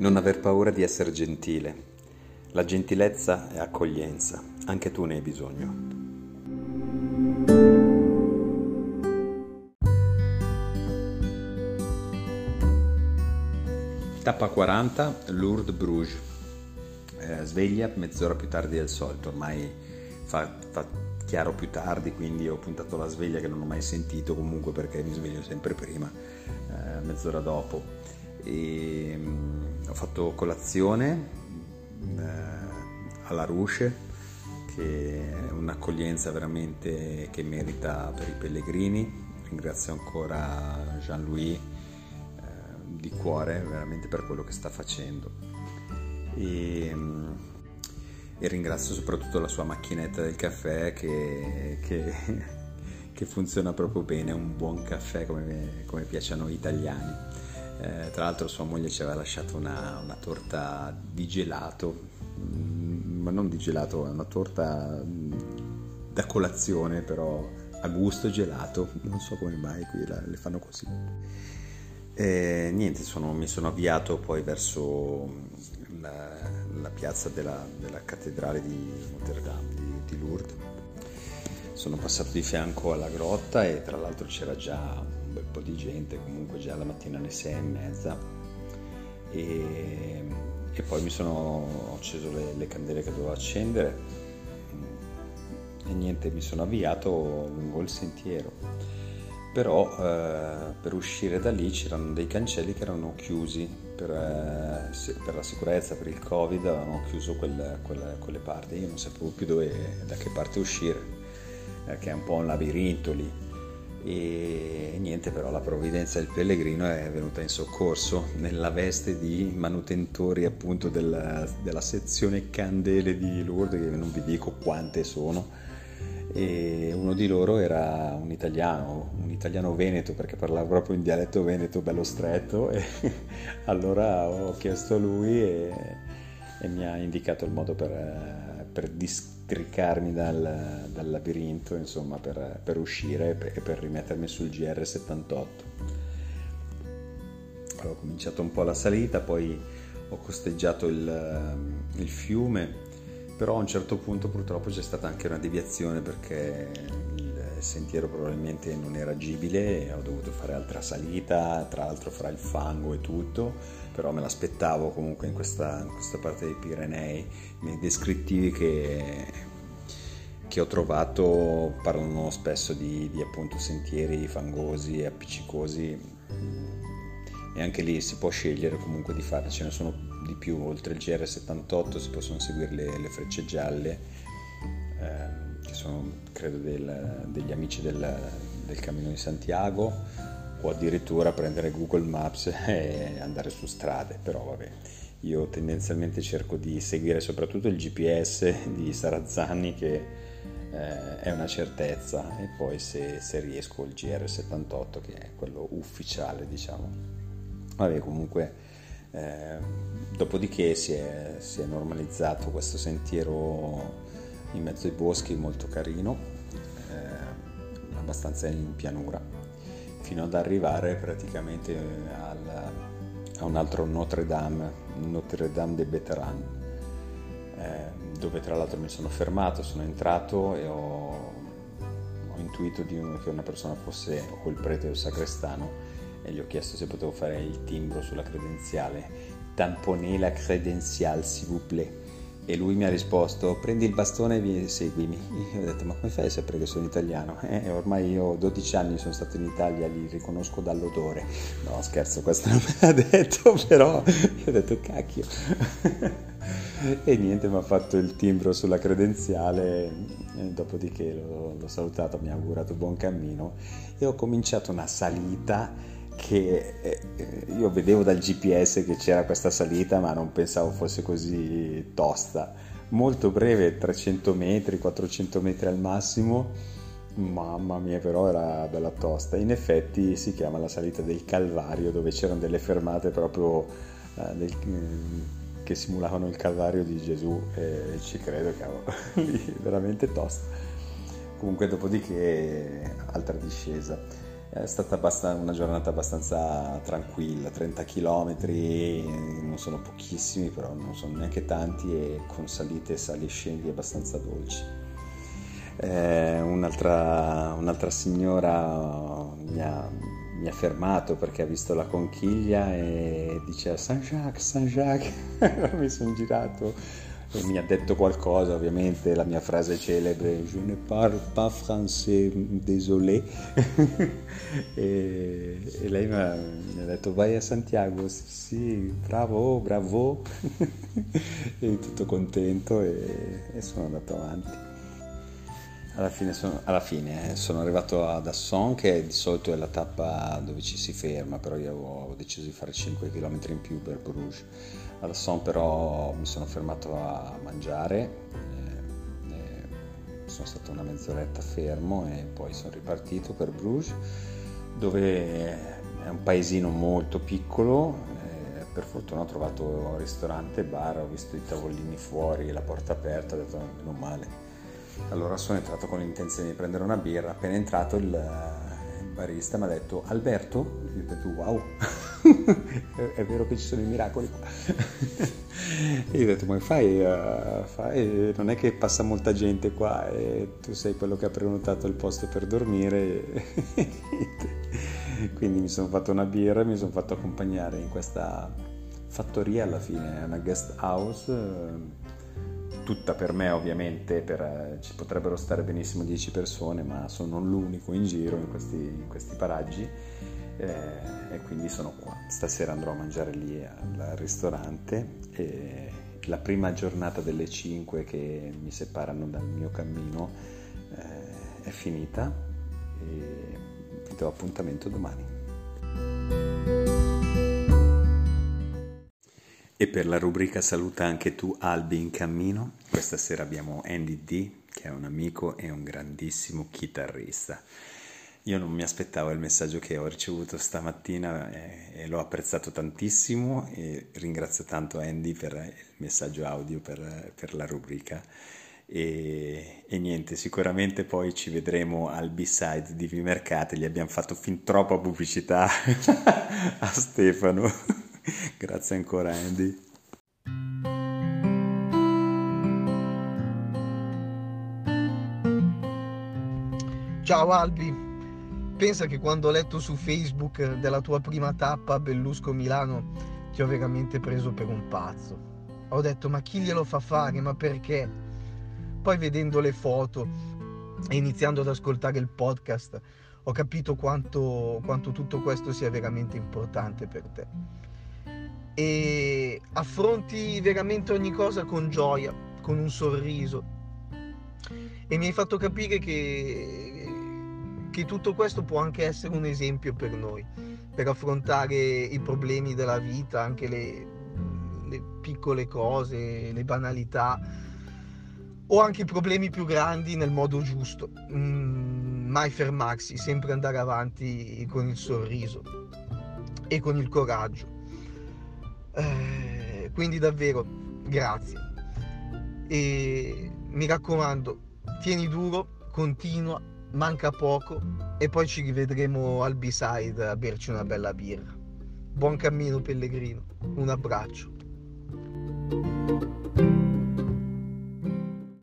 Non aver paura di essere gentile. La gentilezza è accoglienza, anche tu ne hai bisogno. Tappa 40, Lourdes Bruges. Eh, sveglia mezz'ora più tardi del solito, ormai fa, fa chiaro più tardi, quindi ho puntato la sveglia che non ho mai sentito comunque perché mi sveglio sempre prima, eh, mezz'ora dopo. E, um, ho fatto colazione eh, alla Ruche che è un'accoglienza veramente che merita per i pellegrini. Ringrazio ancora Jean-Louis eh, di cuore veramente per quello che sta facendo. E, e ringrazio soprattutto la sua macchinetta del caffè che, che, che funziona proprio bene, un buon caffè come, come piace a italiani. Eh, tra l'altro sua moglie ci aveva lasciato una, una torta di gelato, mm, ma non di gelato, una torta mm, da colazione però a gusto gelato, non so come mai qui la, le fanno così. E niente, sono, mi sono avviato poi verso la, la piazza della, della, cattedrale di Notre Dame di, di Lourdes. Sono passato di fianco alla grotta e tra l'altro c'era già un bel po' di gente, comunque già la mattina alle sei e mezza. E, e poi mi sono acceso le, le, candele che dovevo accendere. E niente, mi sono avviato lungo il sentiero. Però eh, per uscire da lì c'erano dei cancelli che erano chiusi per, eh, per la sicurezza, per il covid, avevano chiuso quelle, quelle, quelle parti, io non sapevo più dove, da che parte uscire, eh, che è un po' un labirinto lì e niente però la provvidenza del pellegrino è venuta in soccorso nella veste di manutentori appunto della, della sezione candele di Lourdes che non vi dico quante sono. E uno di loro era un italiano, un italiano veneto perché parlava proprio in dialetto veneto bello stretto e allora ho chiesto a lui e, e mi ha indicato il modo per, per dis- stricarmi dal, dal labirinto, insomma, per, per uscire e per rimettermi sul GR78. Allora, ho cominciato un po' la salita, poi ho costeggiato il, il fiume, però a un certo punto purtroppo c'è stata anche una deviazione perché il sentiero probabilmente non era agibile ho dovuto fare altra salita, tra l'altro fra il fango e tutto, però me l'aspettavo comunque in questa, in questa parte dei Pirenei, nei descrittivi che, che ho trovato parlano spesso di, di appunto sentieri fangosi e appiccicosi e anche lì si può scegliere comunque di fare, ce ne sono di più, oltre il GR78 si possono seguire le, le frecce gialle eh, che sono credo del, degli amici del, del Cammino di Santiago o addirittura prendere Google Maps e andare su strade, però vabbè. Io tendenzialmente cerco di seguire soprattutto il GPS di Sarazzani che eh, è una certezza e poi se, se, riesco il GR78 che è quello ufficiale diciamo. Vabbè comunque eh, dopodiché si è, si è normalizzato questo sentiero in mezzo ai boschi molto carino, eh, abbastanza in pianura, fino ad arrivare praticamente al, a un altro Notre Dame, Notre Dame de Beteran, eh, dove tra l'altro mi sono fermato, sono entrato e ho, ho intuito un, che una persona fosse o il prete o il sacrestano e gli ho chiesto se potevo fare il timbro sulla credenziale. Tamponner la credenziale, s'il vous plaît e lui mi ha risposto prendi il bastone e seguimi. Io ho detto ma come fai a sapere che sono italiano? Eh, ormai io ho 12 anni sono stato in Italia, li riconosco dall'odore. No scherzo, questo non me l'ha detto, però io ho detto cacchio. e niente, mi ha fatto il timbro sulla credenziale, dopodiché l'ho, l'ho salutato, mi ha augurato buon cammino e ho cominciato una salita che eh, io vedevo dal GPS che c'era questa salita ma non pensavo fosse così tosta. Molto breve 300 metri 400 metri al massimo. Mamma mia però era bella tosta. In effetti si chiama la salita del Calvario dove c'erano delle fermate proprio eh, del, eh, che simulavano il Calvario di Gesù e ci credo cavolo lì veramente tosta. Comunque dopodiché altra discesa È stata una giornata abbastanza tranquilla, 30 km, non sono pochissimi, però non sono neanche tanti e con salite, sali e scendi abbastanza dolci. Eh, un'altra, un'altra, signora mi ha, mi ha, fermato perché ha visto la conchiglia e diceva Saint-Jacques, Saint-Jacques, mi sono girato mi ha detto qualcosa, ovviamente la mia frase celebre Je ne parle pas français, désolé e, e, lei mi ha, mi ha, detto vai a Santiago, sì, bravo, bravo e tutto contento e, e sono andato avanti. Alla fine, sono, alla fine eh, sono, arrivato ad Asson, che di solito è la tappa dove ci si ferma, però io ho deciso di fare 5 km in più per Bruges. Ad Asson però mi sono fermato a mangiare, eh, eh, sono stato una mezz'oretta fermo e poi sono ripartito per Bruges, dove è un paesino molto piccolo, eh, per fortuna ho trovato un ristorante, bar, ho visto i tavolini fuori, la porta aperta, ho detto non male allora sono entrato con l'intenzione di prendere una birra. Appena entrato il, il barista mi ha detto Alberto? Io ho detto wow, è vero che ci sono i miracoli qua. e io ho detto ma fai, uh, fai, non è che passa molta gente qua e tu sei quello che ha prenotato il posto per dormire. Quindi mi sono fatto una birra e mi sono fatto accompagnare in questa fattoria alla fine, una guest house tutta per me ovviamente, per, eh, ci potrebbero stare benissimo 10 persone, ma sono l'unico in giro in questi, in questi paraggi eh, e quindi sono qua. Stasera andrò a mangiare lì al ristorante e la prima giornata delle 5 che mi separano dal mio cammino eh, è finita e vi do appuntamento domani. E per la rubrica Saluta anche tu Albi in cammino, questa sera abbiamo Andy D, che è un amico e un grandissimo chitarrista. Io non mi aspettavo il messaggio che ho ricevuto stamattina e, e l'ho apprezzato tantissimo e ringrazio tanto Andy per il messaggio audio per, per la rubrica. E, e, niente, sicuramente poi ci vedremo al B-side di Vimercate, gli abbiamo fatto fin troppa pubblicità a Stefano. Grazie ancora Andy. Ciao Albi, pensa che quando ho letto su Facebook della tua prima tappa a Bellusco Milano ti ho veramente preso per un pazzo. Ho detto ma chi glielo fa fare, ma perché? Poi vedendo le foto e iniziando ad ascoltare il podcast ho capito quanto, quanto tutto questo sia veramente importante per te e affronti veramente ogni cosa con gioia, con un sorriso. E mi hai fatto capire che, che tutto questo può anche essere un esempio per noi, per affrontare i problemi della vita, anche le, le piccole cose, le banalità o anche i problemi più grandi nel modo giusto. Mm, mai fermarsi, sempre andare avanti con il sorriso e con il coraggio. Eh, quindi davvero grazie. E mi raccomando, tieni duro, continua, manca poco e poi ci rivedremo al B-side a berci una bella birra. Buon cammino pellegrino, un abbraccio.